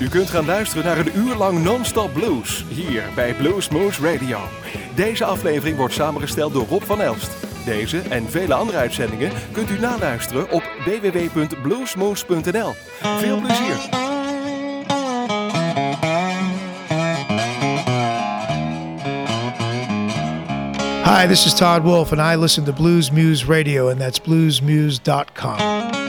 U kunt gaan luisteren naar een uur lang non-stop blues hier bij Blues Moose Radio. Deze aflevering wordt samengesteld door Rob van Elst. Deze en vele andere uitzendingen kunt u naluisteren op www.bluesmoose.nl. Veel plezier! Hi, this is Todd Wolf, and I listen to Blues Muse Radio, and that's bluesmuse.com.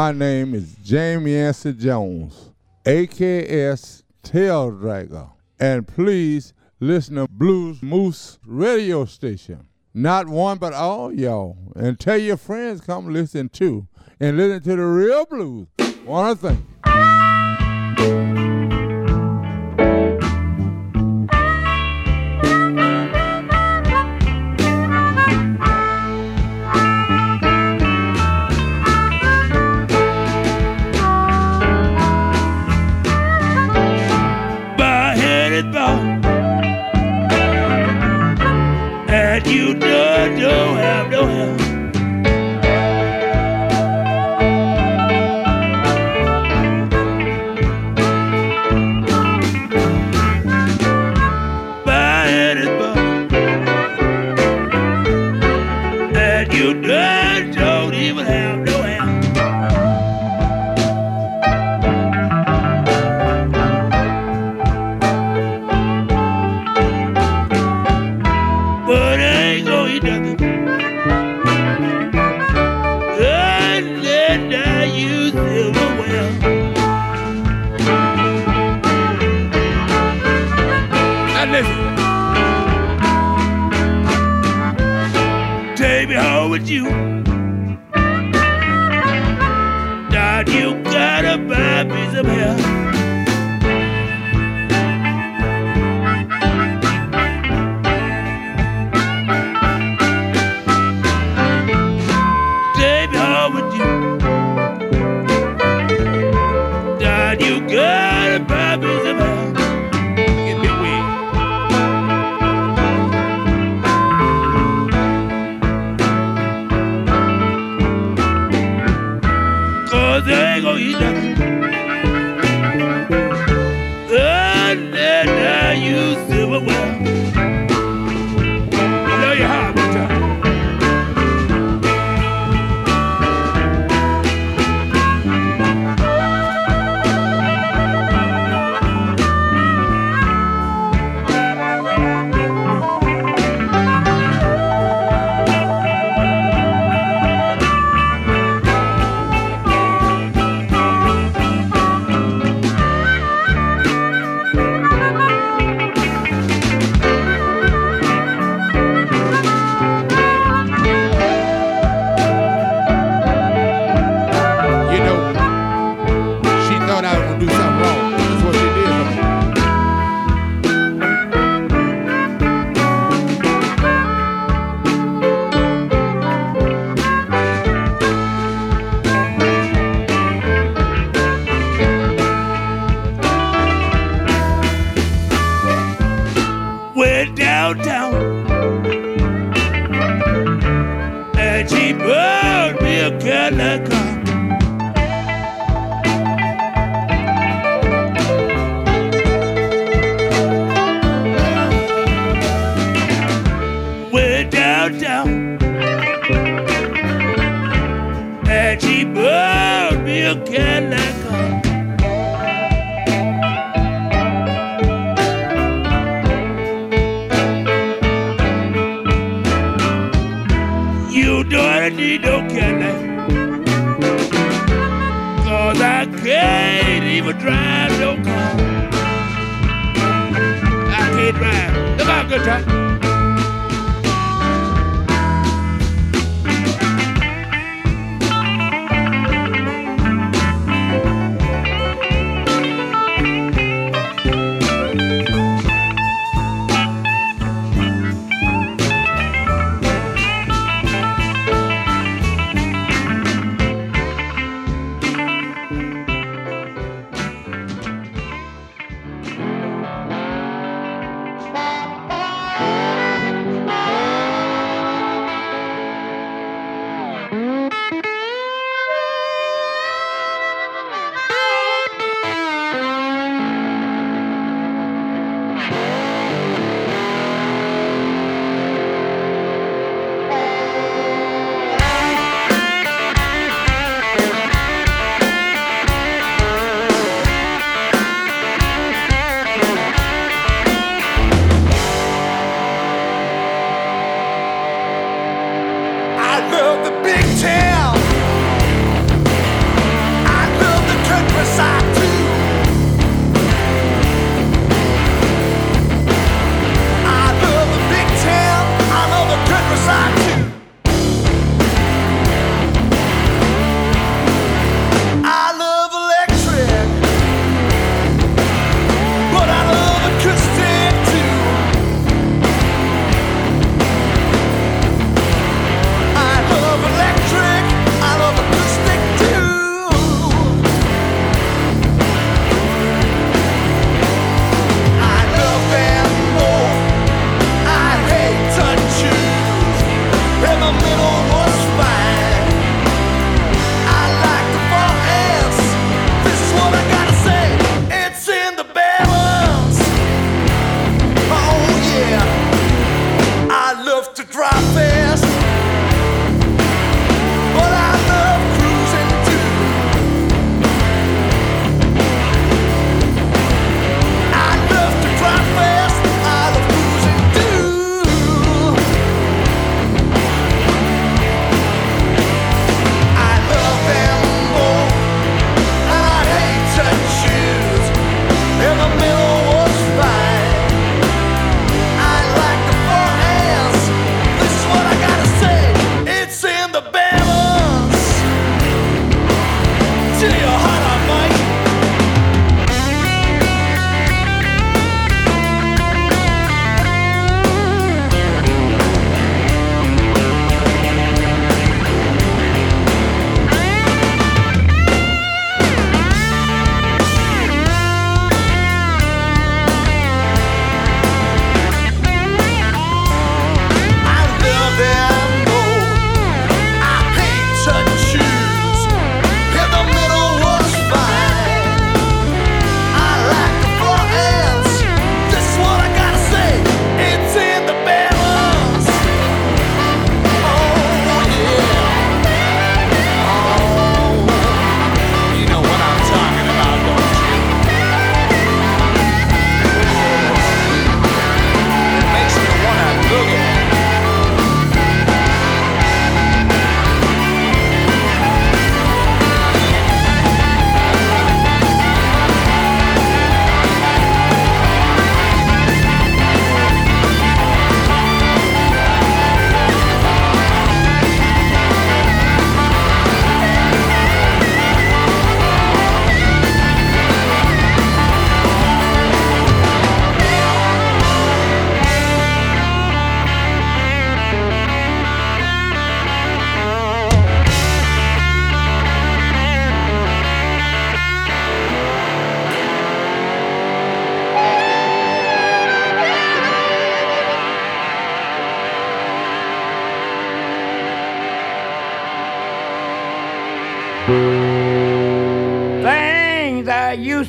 My name is James Yancy Jones, AKS Tail Dragger. And please listen to Blues Moose Radio Station. Not one, but all y'all. And tell your friends come listen too. And listen to the real blues. One thing. of your help.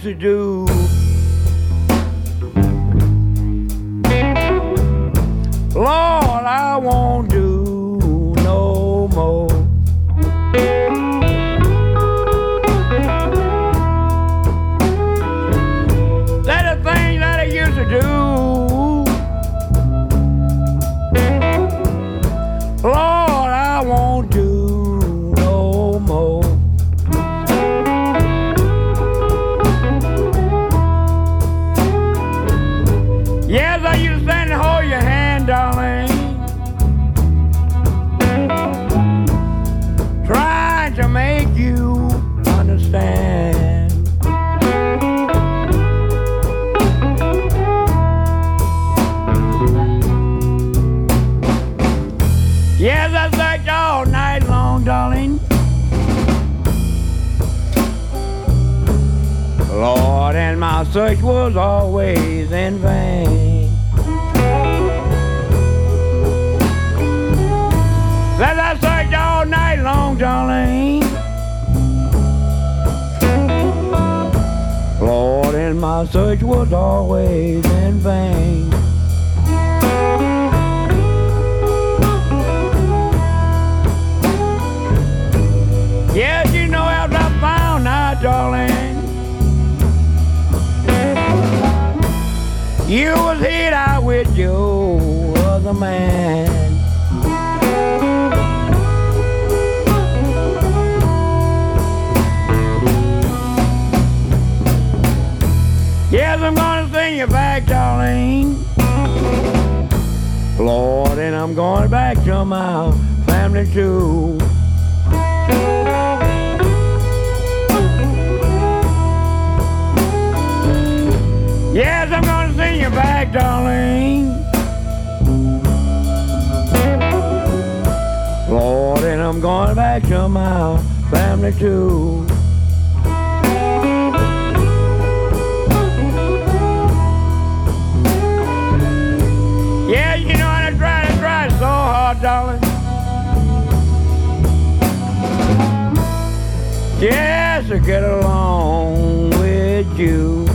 To do. Man. Yes, I'm gonna sing you back, darling. Lord, and I'm going back to my family too. Yes, I'm gonna sing you back, darling. I'm going back to my family too. Yeah, you know, I tried and tried so hard, darling. Just to get along with you.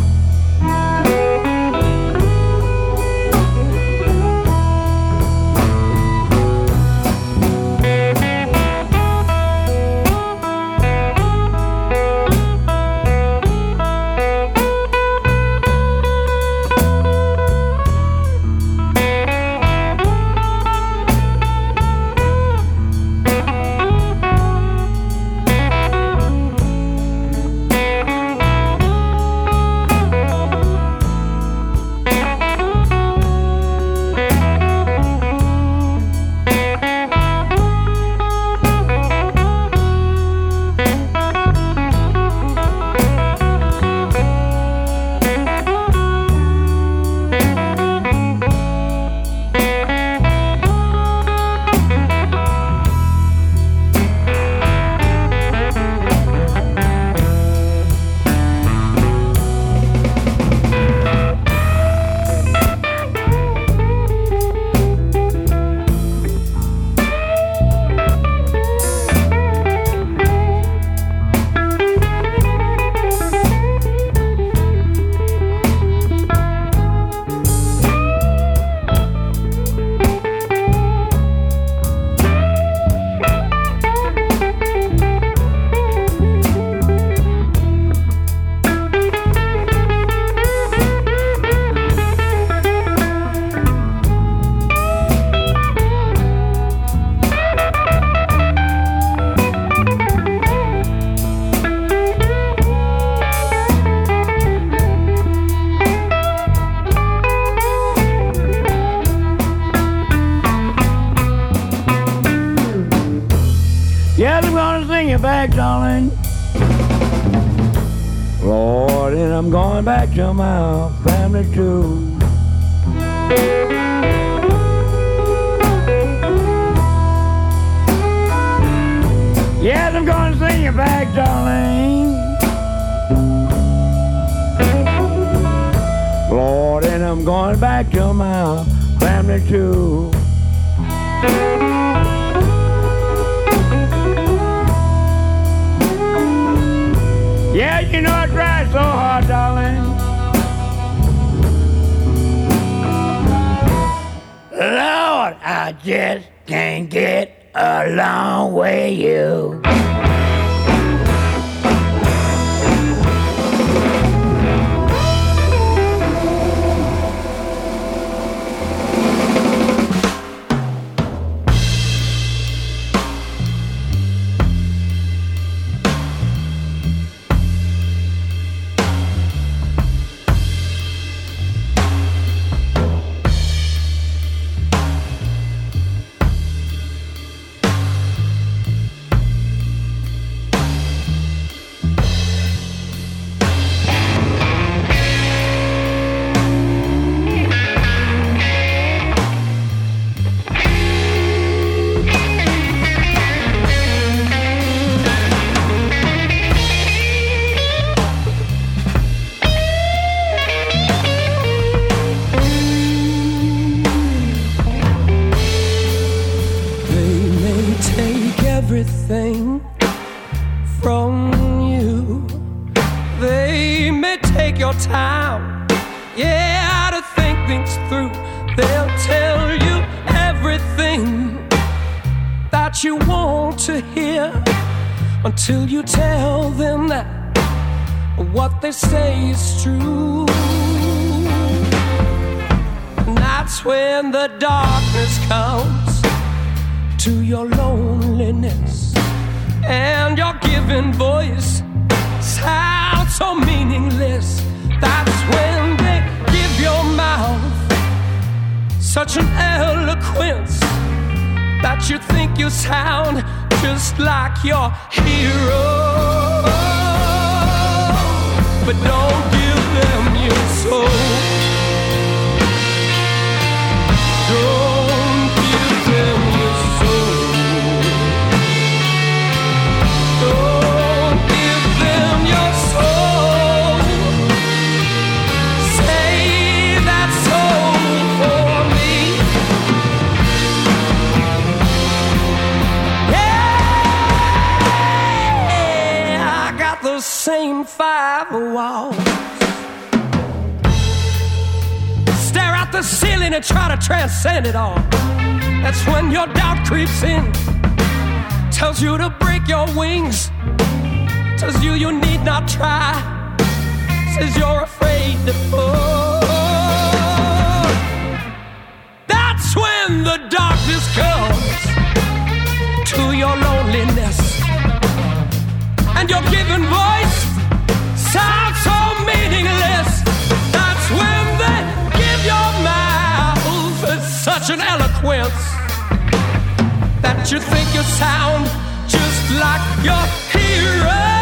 in and try to transcend it all. That's when your doubt creeps in, tells you to break your wings, tells you you need not try, says you're afraid to fall. That's when the darkness comes to your loneliness, and you're given voice you think you sound just like your hero.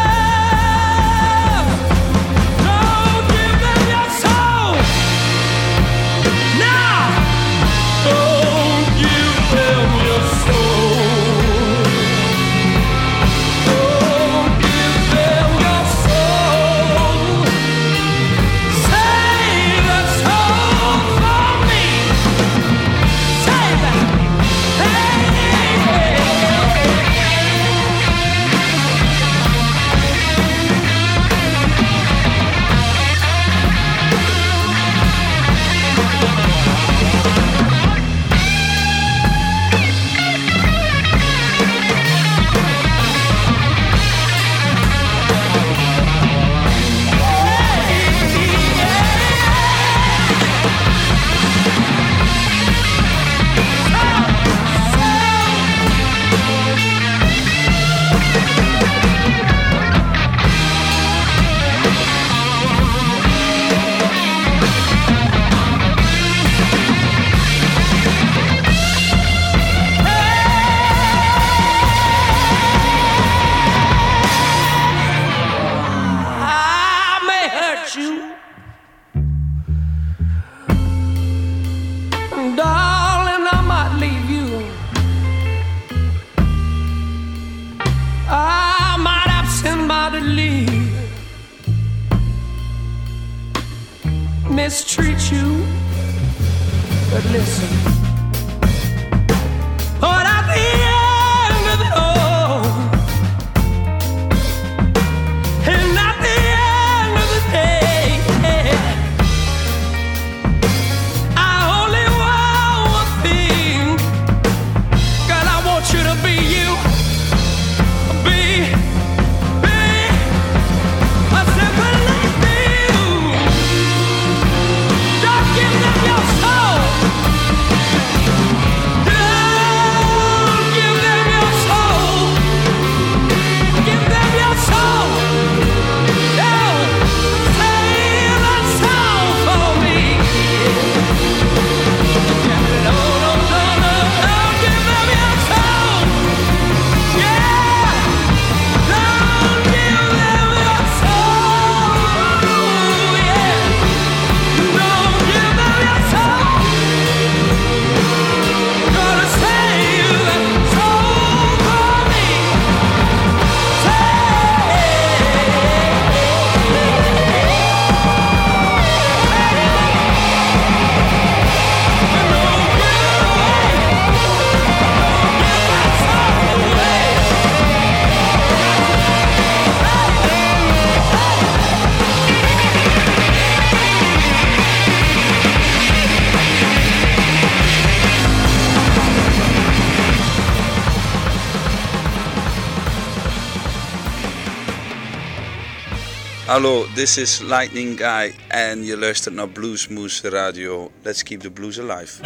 Hallo, this is Lightning Guy en je luistert naar Bluesmoose Radio. Let's keep the blues alive.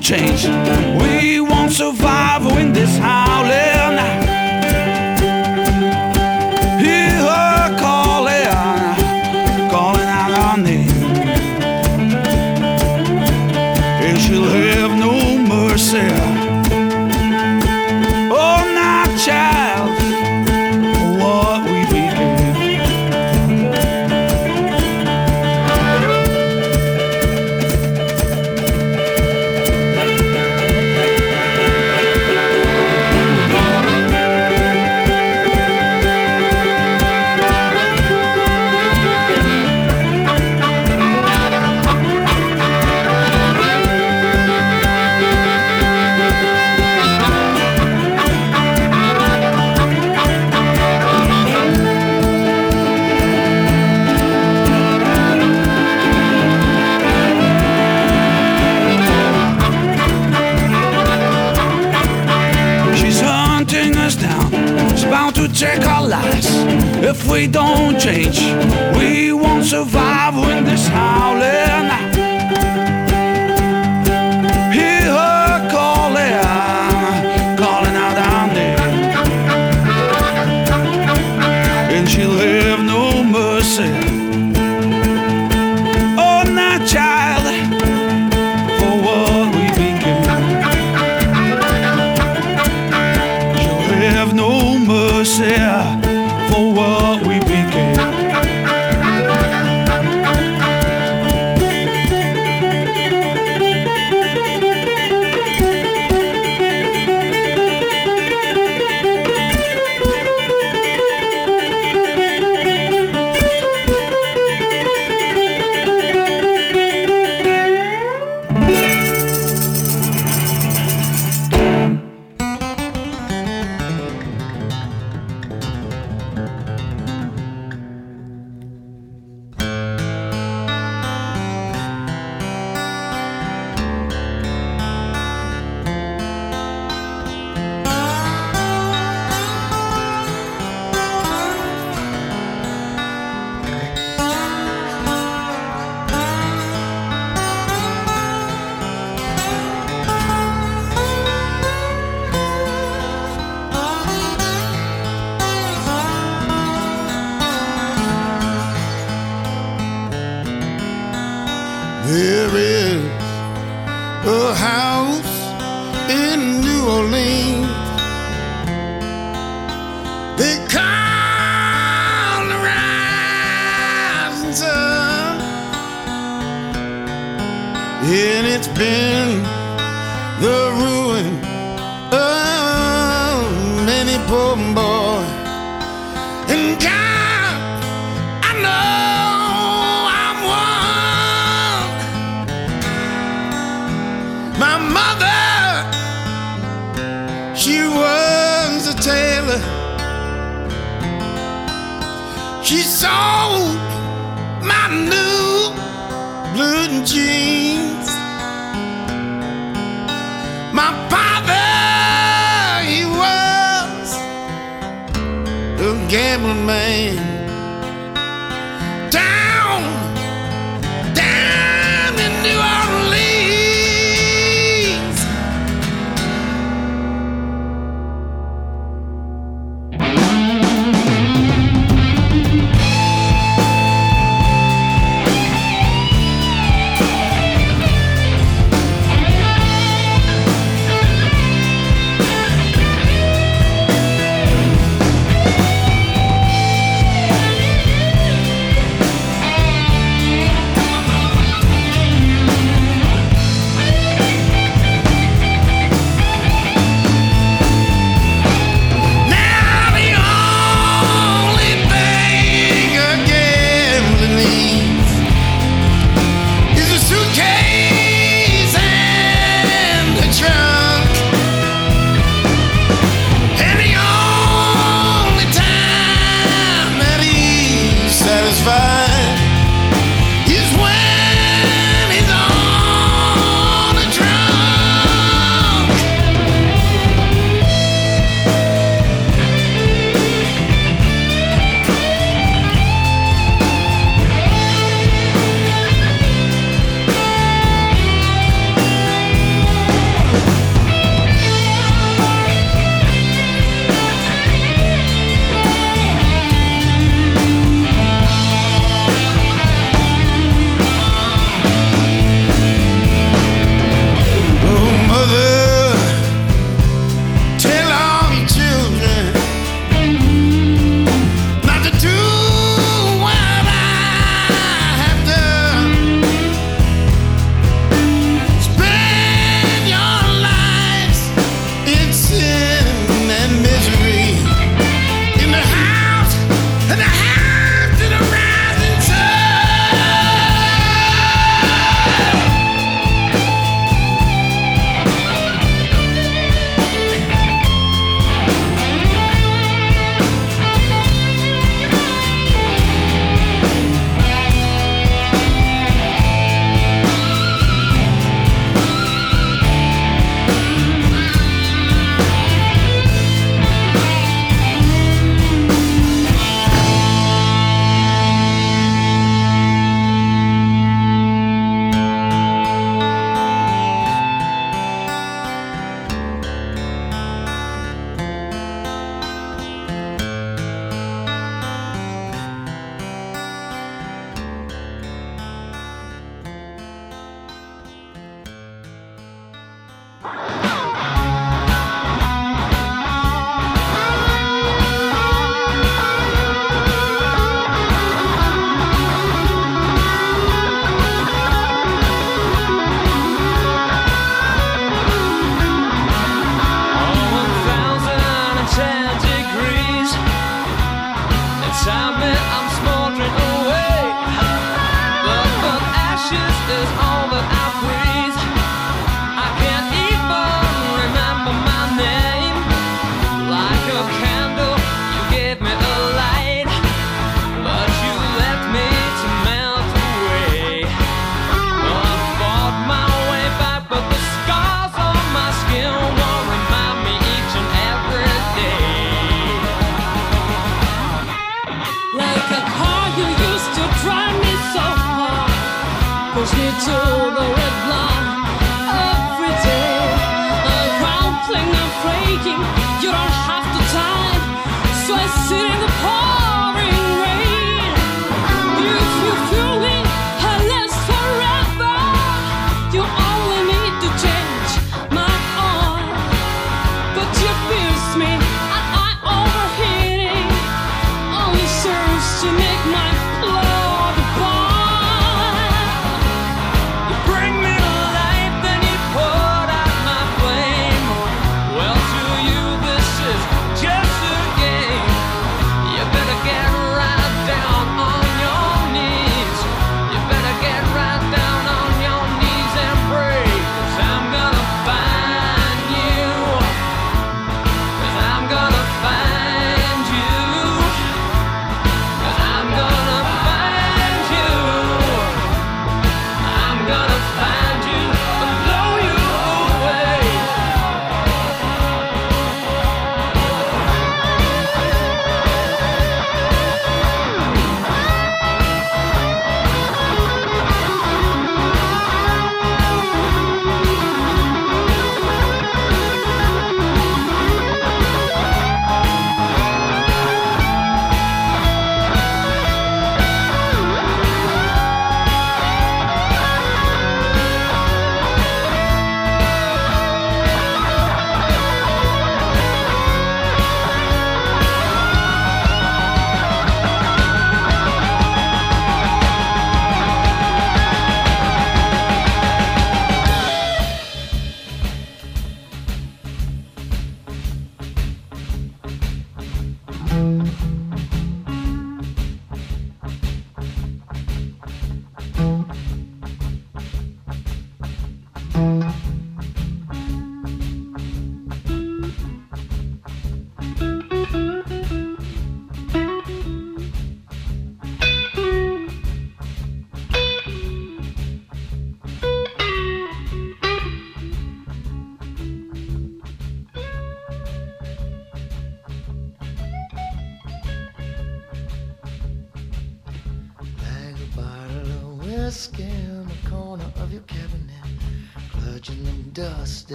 change. we don't change, we won't survive in this house. Sold my new blue jeans. My father, he was a gambling man. You don't have the time, so I sit in the park.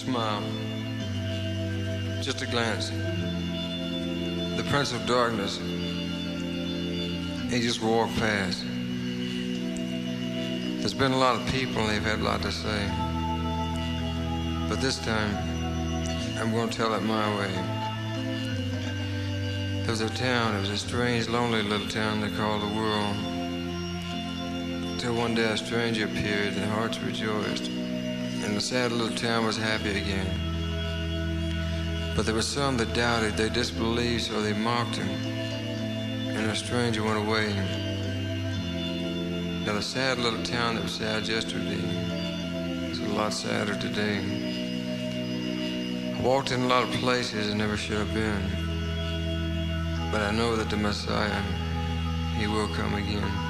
Smile. Just a glance. The Prince of Darkness. He just walked past. There's been a lot of people and they've had a lot to say. But this time, I'm going to tell it my way. There was a town, it was a strange, lonely little town they called the world. Till one day a stranger appeared and hearts rejoiced. The sad little town was happy again. But there were some that doubted, they disbelieved, so they mocked him. And a stranger went away. Now the sad little town that was sad yesterday is a lot sadder today. I walked in a lot of places I never should have been. But I know that the Messiah, he will come again.